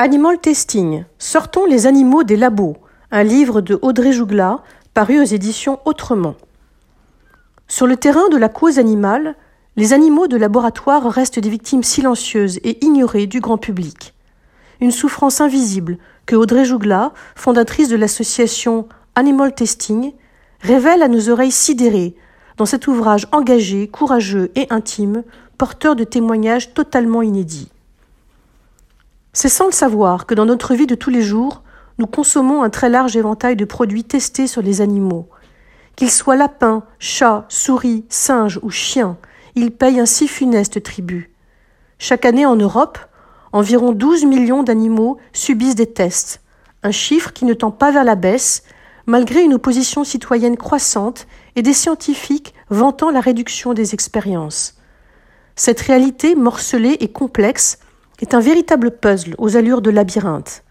Animal Testing. Sortons les animaux des labos. Un livre de Audrey Jougla, paru aux éditions Autrement. Sur le terrain de la cause animale, les animaux de laboratoire restent des victimes silencieuses et ignorées du grand public. Une souffrance invisible que Audrey Jougla, fondatrice de l'association Animal Testing, révèle à nos oreilles sidérées dans cet ouvrage engagé, courageux et intime, porteur de témoignages totalement inédits. C'est sans le savoir que dans notre vie de tous les jours, nous consommons un très large éventail de produits testés sur les animaux. Qu'ils soient lapins, chats, souris, singes ou chiens, ils payent un si funeste tribut. Chaque année en Europe, environ 12 millions d'animaux subissent des tests, un chiffre qui ne tend pas vers la baisse, malgré une opposition citoyenne croissante et des scientifiques vantant la réduction des expériences. Cette réalité morcelée et complexe est un véritable puzzle aux allures de labyrinthe.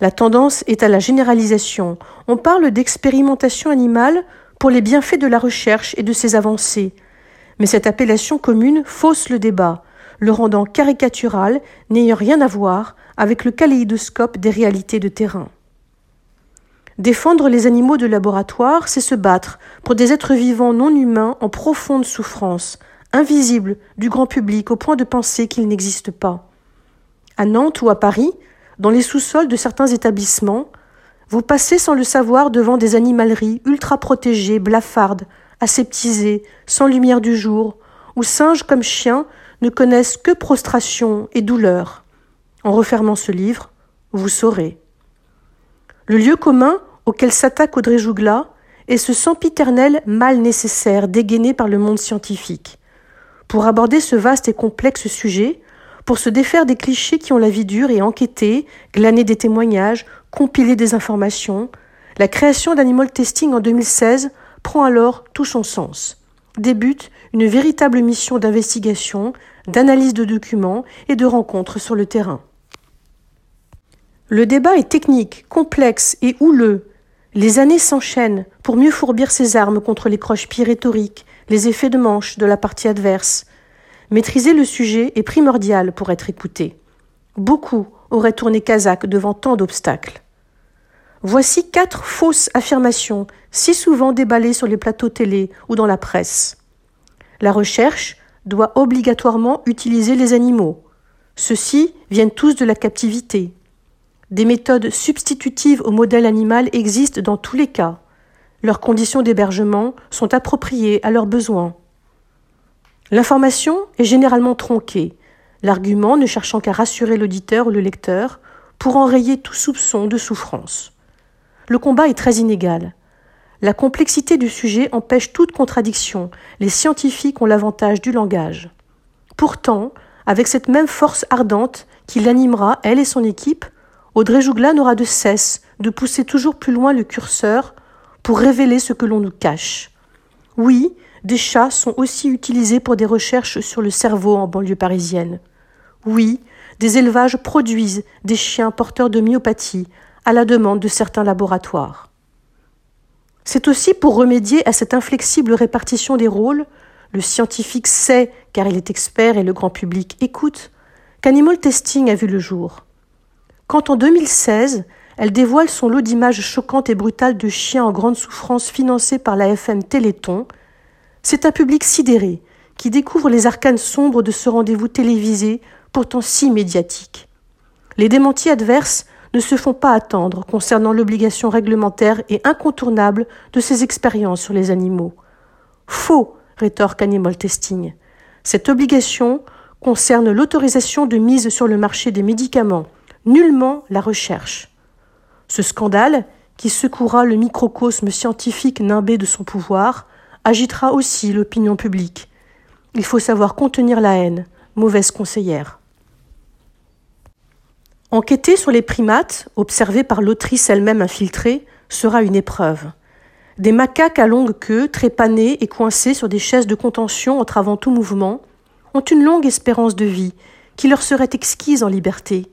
La tendance est à la généralisation. On parle d'expérimentation animale pour les bienfaits de la recherche et de ses avancées. Mais cette appellation commune fausse le débat, le rendant caricatural, n'ayant rien à voir avec le kaléidoscope des réalités de terrain. Défendre les animaux de laboratoire, c'est se battre pour des êtres vivants non humains en profonde souffrance, invisibles du grand public au point de penser qu'ils n'existent pas. À Nantes ou à Paris, dans les sous-sols de certains établissements, vous passez sans le savoir devant des animaleries ultra protégées, blafardes, aseptisées, sans lumière du jour, où singes comme chiens ne connaissent que prostration et douleur. En refermant ce livre, vous saurez. Le lieu commun auquel s'attaque Audrey Jougla est ce sempiternel mal nécessaire dégainé par le monde scientifique. Pour aborder ce vaste et complexe sujet, pour se défaire des clichés qui ont la vie dure et enquêter, glaner des témoignages, compiler des informations, la création d'Animal Testing en 2016 prend alors tout son sens. Débute une véritable mission d'investigation, d'analyse de documents et de rencontres sur le terrain. Le débat est technique, complexe et houleux. Les années s'enchaînent pour mieux fourbir ses armes contre les croche-pieds rhétoriques, les effets de manche de la partie adverse, Maîtriser le sujet est primordial pour être écouté. Beaucoup auraient tourné Kazakh devant tant d'obstacles. Voici quatre fausses affirmations, si souvent déballées sur les plateaux télé ou dans la presse. La recherche doit obligatoirement utiliser les animaux. Ceux-ci viennent tous de la captivité. Des méthodes substitutives au modèle animal existent dans tous les cas. Leurs conditions d'hébergement sont appropriées à leurs besoins. L'information est généralement tronquée, l'argument ne cherchant qu'à rassurer l'auditeur ou le lecteur pour enrayer tout soupçon de souffrance. Le combat est très inégal. La complexité du sujet empêche toute contradiction. Les scientifiques ont l'avantage du langage. Pourtant, avec cette même force ardente qui l'animera, elle et son équipe, Audrey Jougla n'aura de cesse de pousser toujours plus loin le curseur pour révéler ce que l'on nous cache. Oui, des chats sont aussi utilisés pour des recherches sur le cerveau en banlieue parisienne. Oui, des élevages produisent des chiens porteurs de myopathie à la demande de certains laboratoires. C'est aussi pour remédier à cette inflexible répartition des rôles, le scientifique sait, car il est expert et le grand public écoute, qu'Animal Testing a vu le jour. Quand en 2016, elle dévoile son lot d'images choquantes et brutales de chiens en grande souffrance financés par la FM Téléthon, c'est un public sidéré qui découvre les arcanes sombres de ce rendez-vous télévisé pourtant si médiatique. Les démentis adverses ne se font pas attendre concernant l'obligation réglementaire et incontournable de ces expériences sur les animaux. Faux, rétorque Animal Testing. Cette obligation concerne l'autorisation de mise sur le marché des médicaments, nullement la recherche. Ce scandale, qui secouera le microcosme scientifique nimbé de son pouvoir, agitera aussi l'opinion publique. Il faut savoir contenir la haine, mauvaise conseillère. Enquêter sur les primates, observés par l'autrice elle-même infiltrée, sera une épreuve. Des macaques à longue queue, trépanés et coincés sur des chaises de contention entravant tout mouvement, ont une longue espérance de vie qui leur serait exquise en liberté,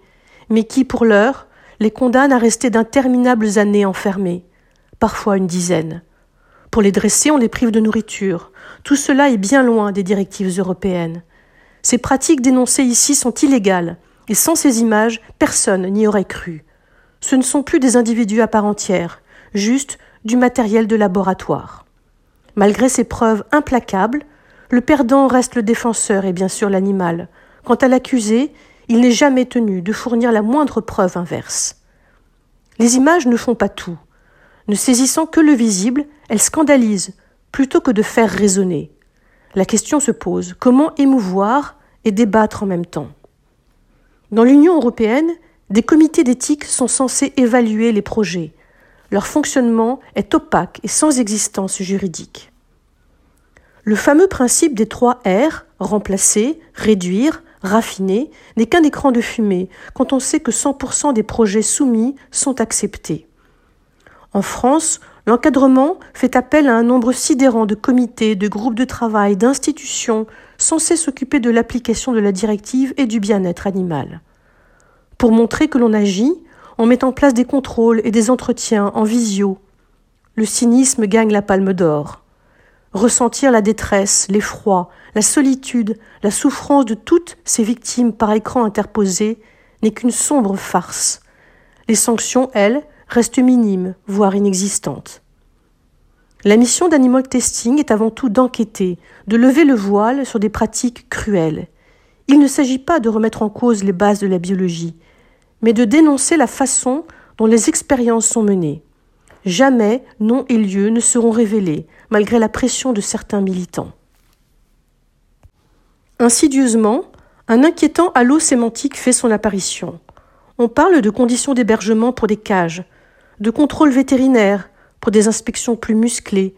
mais qui, pour l'heure, les condamne à rester d'interminables années enfermés, parfois une dizaine. Pour les dresser, on les prive de nourriture. Tout cela est bien loin des directives européennes. Ces pratiques dénoncées ici sont illégales Et sans ces images, personne n'y aurait cru. Ce ne sont plus des individus à part entière, juste du matériel de laboratoire. Malgré ces preuves implacables, le perdant reste le défenseur et bien sûr l'animal. Quant à l'accusé, il n'est jamais tenu de fournir la moindre preuve inverse. Les images ne font pas tout. Ne saisissant que le visible, elles scandalisent plutôt que de faire raisonner. La question se pose comment émouvoir et débattre en même temps? Dans l'Union européenne, des comités d'éthique sont censés évaluer les projets. Leur fonctionnement est opaque et sans existence juridique. Le fameux principe des trois R, remplacer, réduire, raffiner, n'est qu'un écran de fumée quand on sait que 100% des projets soumis sont acceptés. En France, l'encadrement fait appel à un nombre sidérant de comités, de groupes de travail, d'institutions censés s'occuper de l'application de la directive et du bien-être animal. Pour montrer que l'on agit, on met en place des contrôles et des entretiens en visio. Le cynisme gagne la palme d'or. Ressentir la détresse, l'effroi, la solitude, la souffrance de toutes ces victimes par écran interposé n'est qu'une sombre farce. Les sanctions, elles, restent minimes, voire inexistantes. La mission d'animal testing est avant tout d'enquêter, de lever le voile sur des pratiques cruelles. Il ne s'agit pas de remettre en cause les bases de la biologie, mais de dénoncer la façon dont les expériences sont menées. Jamais nom et lieu ne seront révélés, malgré la pression de certains militants. Insidieusement, un inquiétant halo sémantique fait son apparition. On parle de conditions d'hébergement pour des cages, de contrôle vétérinaire pour des inspections plus musclées,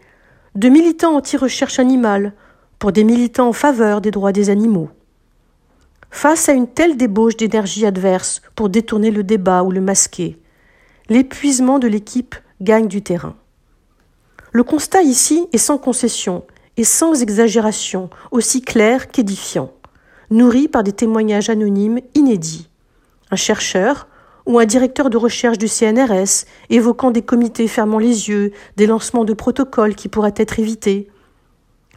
de militants anti-recherche animale pour des militants en faveur des droits des animaux. Face à une telle débauche d'énergie adverse pour détourner le débat ou le masquer, l'épuisement de l'équipe gagne du terrain. Le constat ici est sans concession et sans exagération, aussi clair qu'édifiant, nourri par des témoignages anonymes inédits. Un chercheur, ou un directeur de recherche du CNRS évoquant des comités fermant les yeux, des lancements de protocoles qui pourraient être évités.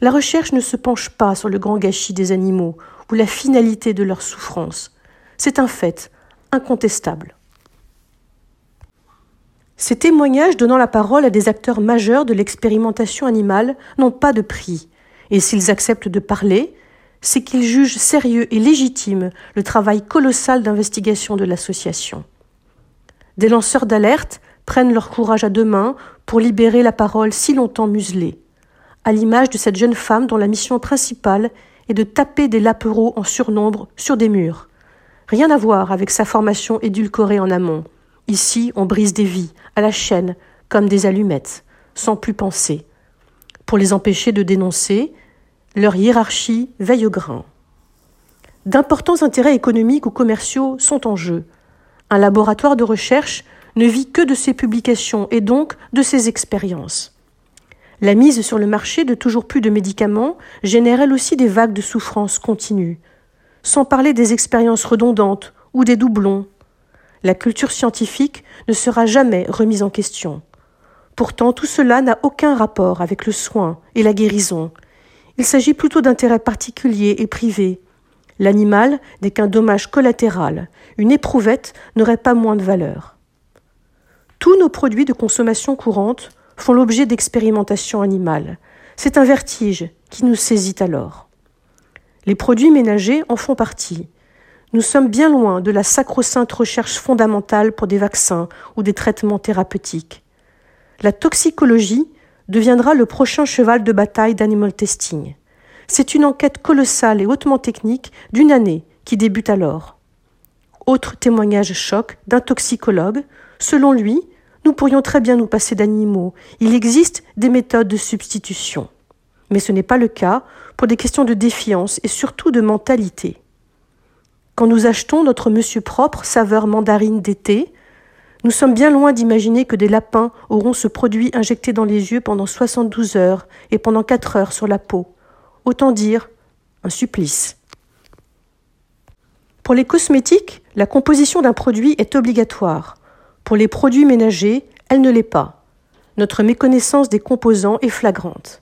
La recherche ne se penche pas sur le grand gâchis des animaux ou la finalité de leur souffrance. C'est un fait incontestable. Ces témoignages donnant la parole à des acteurs majeurs de l'expérimentation animale n'ont pas de prix, et s'ils acceptent de parler, c'est qu'ils jugent sérieux et légitime le travail colossal d'investigation de l'association. Des lanceurs d'alerte prennent leur courage à deux mains pour libérer la parole si longtemps muselée, à l'image de cette jeune femme dont la mission principale est de taper des lapereaux en surnombre sur des murs. Rien à voir avec sa formation édulcorée en amont. Ici, on brise des vies, à la chaîne, comme des allumettes, sans plus penser. Pour les empêcher de dénoncer, leur hiérarchie veille au grain. D'importants intérêts économiques ou commerciaux sont en jeu. Un laboratoire de recherche ne vit que de ses publications et donc de ses expériences. La mise sur le marché de toujours plus de médicaments génère elle aussi des vagues de souffrance continues, sans parler des expériences redondantes ou des doublons. La culture scientifique ne sera jamais remise en question. Pourtant, tout cela n'a aucun rapport avec le soin et la guérison. Il s'agit plutôt d'intérêts particuliers et privés, L'animal n'est qu'un dommage collatéral, une éprouvette n'aurait pas moins de valeur. Tous nos produits de consommation courante font l'objet d'expérimentations animales. C'est un vertige qui nous saisit alors. Les produits ménagers en font partie. Nous sommes bien loin de la sacro-sainte recherche fondamentale pour des vaccins ou des traitements thérapeutiques. La toxicologie deviendra le prochain cheval de bataille d'animal testing. C'est une enquête colossale et hautement technique d'une année qui débute alors. Autre témoignage choc d'un toxicologue. Selon lui, nous pourrions très bien nous passer d'animaux. Il existe des méthodes de substitution. Mais ce n'est pas le cas pour des questions de défiance et surtout de mentalité. Quand nous achetons notre monsieur propre saveur mandarine d'été, nous sommes bien loin d'imaginer que des lapins auront ce produit injecté dans les yeux pendant 72 heures et pendant 4 heures sur la peau. Autant dire un supplice. Pour les cosmétiques, la composition d'un produit est obligatoire. Pour les produits ménagers, elle ne l'est pas. Notre méconnaissance des composants est flagrante.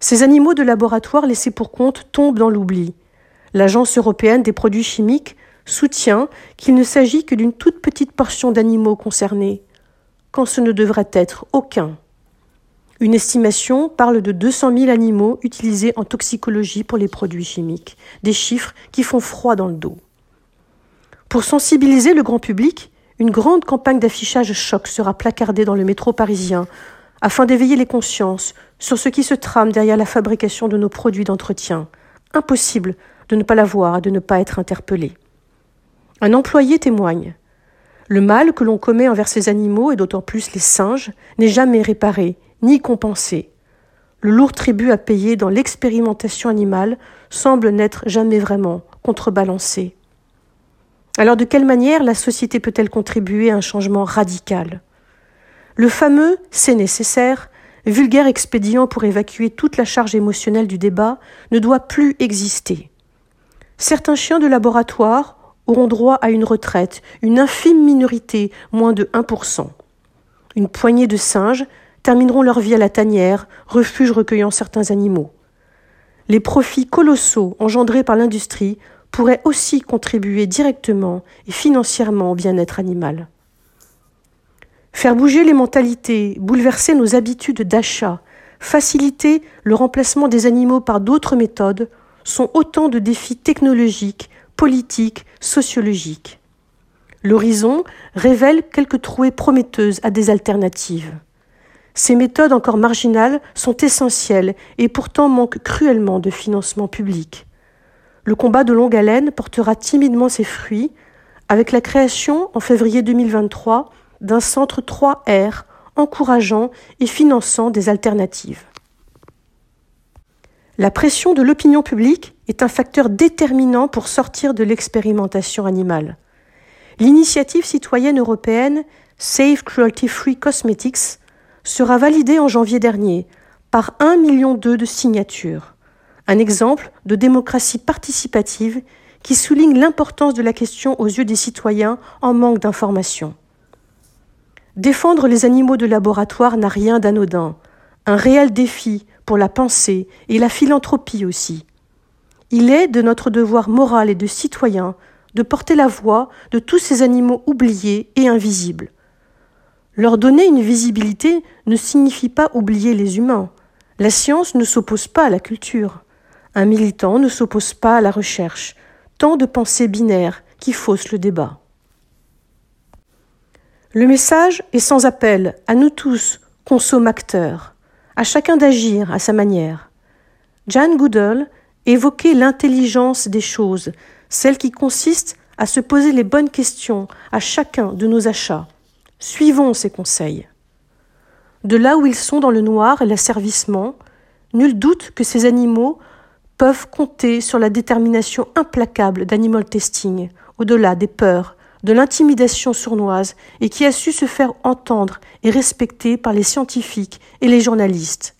Ces animaux de laboratoire laissés pour compte tombent dans l'oubli. L'Agence européenne des produits chimiques soutient qu'il ne s'agit que d'une toute petite portion d'animaux concernés, quand ce ne devrait être aucun. Une estimation parle de 200 000 animaux utilisés en toxicologie pour les produits chimiques, des chiffres qui font froid dans le dos. Pour sensibiliser le grand public, une grande campagne d'affichage choc sera placardée dans le métro parisien afin d'éveiller les consciences sur ce qui se trame derrière la fabrication de nos produits d'entretien. Impossible de ne pas la voir de ne pas être interpellé. Un employé témoigne. Le mal que l'on commet envers ces animaux, et d'autant plus les singes, n'est jamais réparé ni compensé. Le lourd tribut à payer dans l'expérimentation animale semble n'être jamais vraiment contrebalancé. Alors de quelle manière la société peut-elle contribuer à un changement radical? Le fameux c'est nécessaire, vulgaire expédient pour évacuer toute la charge émotionnelle du débat, ne doit plus exister. Certains chiens de laboratoire auront droit à une retraite, une infime minorité, moins de 1%. Une poignée de singes termineront leur vie à la tanière, refuge recueillant certains animaux. Les profits colossaux engendrés par l'industrie pourraient aussi contribuer directement et financièrement au bien-être animal. Faire bouger les mentalités, bouleverser nos habitudes d'achat, faciliter le remplacement des animaux par d'autres méthodes sont autant de défis technologiques, politiques, sociologiques. L'horizon révèle quelques trouées prometteuses à des alternatives. Ces méthodes encore marginales sont essentielles et pourtant manquent cruellement de financement public. Le combat de longue haleine portera timidement ses fruits avec la création en février 2023 d'un centre 3R encourageant et finançant des alternatives. La pression de l'opinion publique est un facteur déterminant pour sortir de l'expérimentation animale. L'initiative citoyenne européenne Save Cruelty Free Cosmetics sera validé en janvier dernier par un million de signatures. Un exemple de démocratie participative qui souligne l'importance de la question aux yeux des citoyens en manque d'informations. Défendre les animaux de laboratoire n'a rien d'anodin, un réel défi pour la pensée et la philanthropie aussi. Il est de notre devoir moral et de citoyen de porter la voix de tous ces animaux oubliés et invisibles, leur donner une visibilité ne signifie pas oublier les humains. La science ne s'oppose pas à la culture. Un militant ne s'oppose pas à la recherche. Tant de pensées binaires qui faussent le débat. Le message est sans appel à nous tous, consommateurs, à chacun d'agir à sa manière. Jan Goodall évoquait l'intelligence des choses, celle qui consiste à se poser les bonnes questions à chacun de nos achats. Suivons ces conseils. De là où ils sont dans le noir et l'asservissement, nul doute que ces animaux peuvent compter sur la détermination implacable d'Animal Testing, au-delà des peurs, de l'intimidation sournoise, et qui a su se faire entendre et respecter par les scientifiques et les journalistes.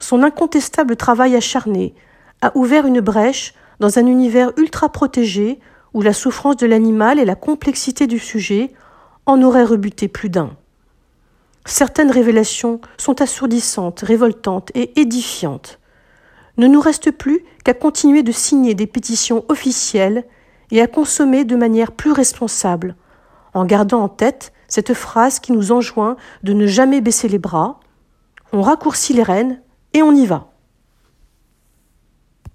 Son incontestable travail acharné a ouvert une brèche dans un univers ultra protégé où la souffrance de l'animal et la complexité du sujet en aurait rebuté plus d'un. Certaines révélations sont assourdissantes, révoltantes et édifiantes. Ne nous reste plus qu'à continuer de signer des pétitions officielles et à consommer de manière plus responsable, en gardant en tête cette phrase qui nous enjoint de ne jamais baisser les bras. On raccourcit les rênes et on y va.